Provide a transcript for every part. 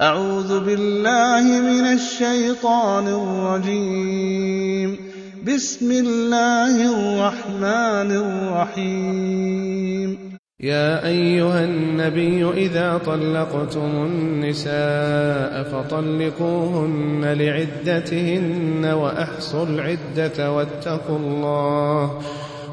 أعوذ بالله من الشيطان الرجيم. بسم الله الرحمن الرحيم. يا أيها النبي إذا طلقتم النساء فطلقوهن لعدتهن وأحصوا العدة واتقوا الله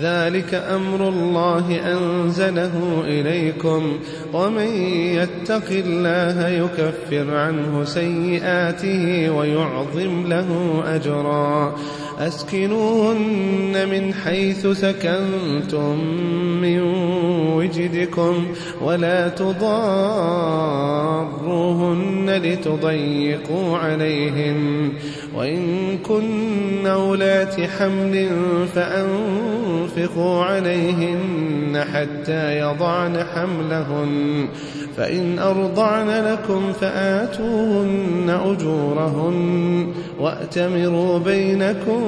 ذلك أمر الله أنزله إليكم ومن يتق الله يكفر عنه سيئاته ويعظم له أجرا أسكنوهن من حيث سكنتم من وجدكم ولا تضاروهن لتضيقوا عليهن وإن كن أولات حمل فأنفقوا عليهن حتى يضعن حملهن فإن أرضعن لكم فآتوهن أجورهن وأتمروا بينكم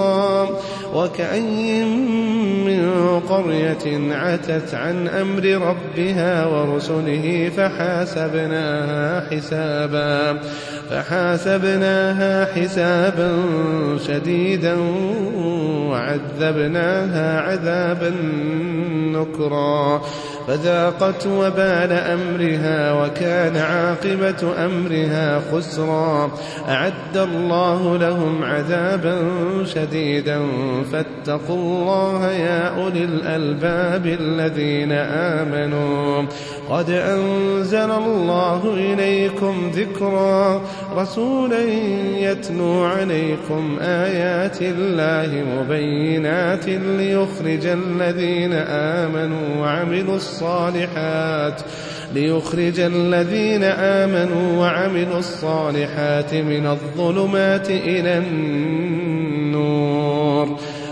وكأي من قرية عتت عن أمر ربها ورسله فحاسبناها حسابا فحاسبناها حسابا شديدا وعذبناها عذابا نكرا. فذاقت وبال أمرها وكان عاقبة أمرها خسرا. أعد الله لهم عذابا شديدا فاتقوا الله يا أولي الألباب الذين آمنوا. قد أنزل الله إليكم ذكرا رسولا يتلو عليكم آيات الله مبينات ليخرج الذين آمنوا وعملوا الصالحات ليخرج الذين آمنوا وعملوا الصالحات من الظلمات إلى Señor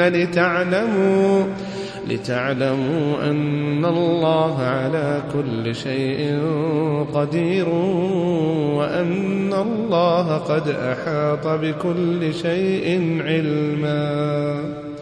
لتعلموا لتعلموا أن الله على كل شيء قدير وأن الله قد أحاط بكل شيء علما.